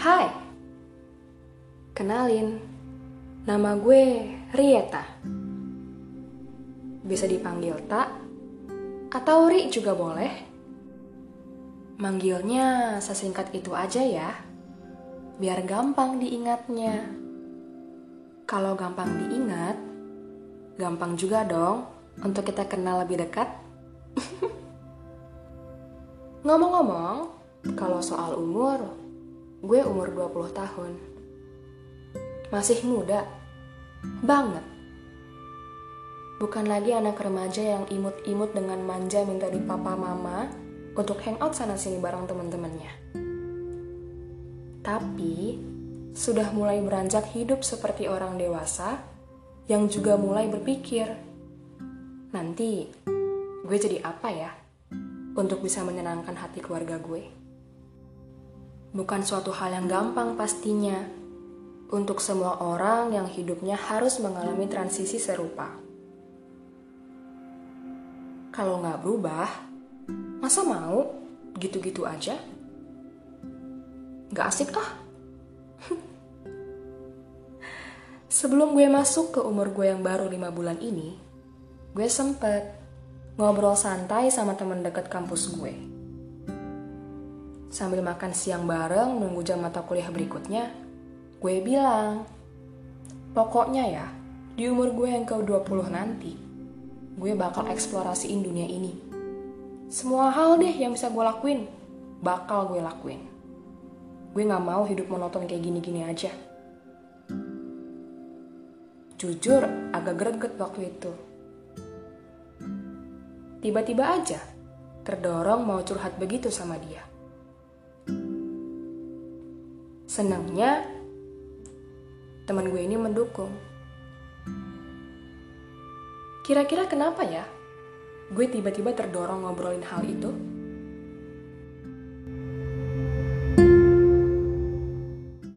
Hai, kenalin, nama gue Rieta. Bisa dipanggil Tak atau Ri juga boleh. Manggilnya sesingkat itu aja ya, biar gampang diingatnya. Kalau gampang diingat, gampang juga dong untuk kita kenal lebih dekat. Ngomong-ngomong, kalau soal umur, gue umur 20 tahun. Masih muda, banget. Bukan lagi anak remaja yang imut-imut dengan manja minta di papa mama untuk hangout sana sini bareng teman-temannya. Tapi, sudah mulai beranjak hidup seperti orang dewasa yang juga mulai berpikir, nanti gue jadi apa ya untuk bisa menyenangkan hati keluarga gue? Bukan suatu hal yang gampang pastinya untuk semua orang yang hidupnya harus mengalami transisi serupa. Kalau nggak berubah, masa mau gitu-gitu aja? Nggak asik ah. Sebelum gue masuk ke umur gue yang baru lima bulan ini, gue sempet ngobrol santai sama temen deket kampus gue. Sambil makan siang bareng nunggu jam mata kuliah berikutnya, gue bilang, pokoknya ya, di umur gue yang ke-20 nanti, gue bakal eksplorasiin dunia ini. Semua hal deh yang bisa gue lakuin, bakal gue lakuin. Gue gak mau hidup monoton kayak gini-gini aja. Jujur, agak greget waktu itu. Tiba-tiba aja, terdorong mau curhat begitu sama dia. Senangnya, teman gue ini mendukung. Kira-kira kenapa ya? Gue tiba-tiba terdorong ngobrolin hal itu.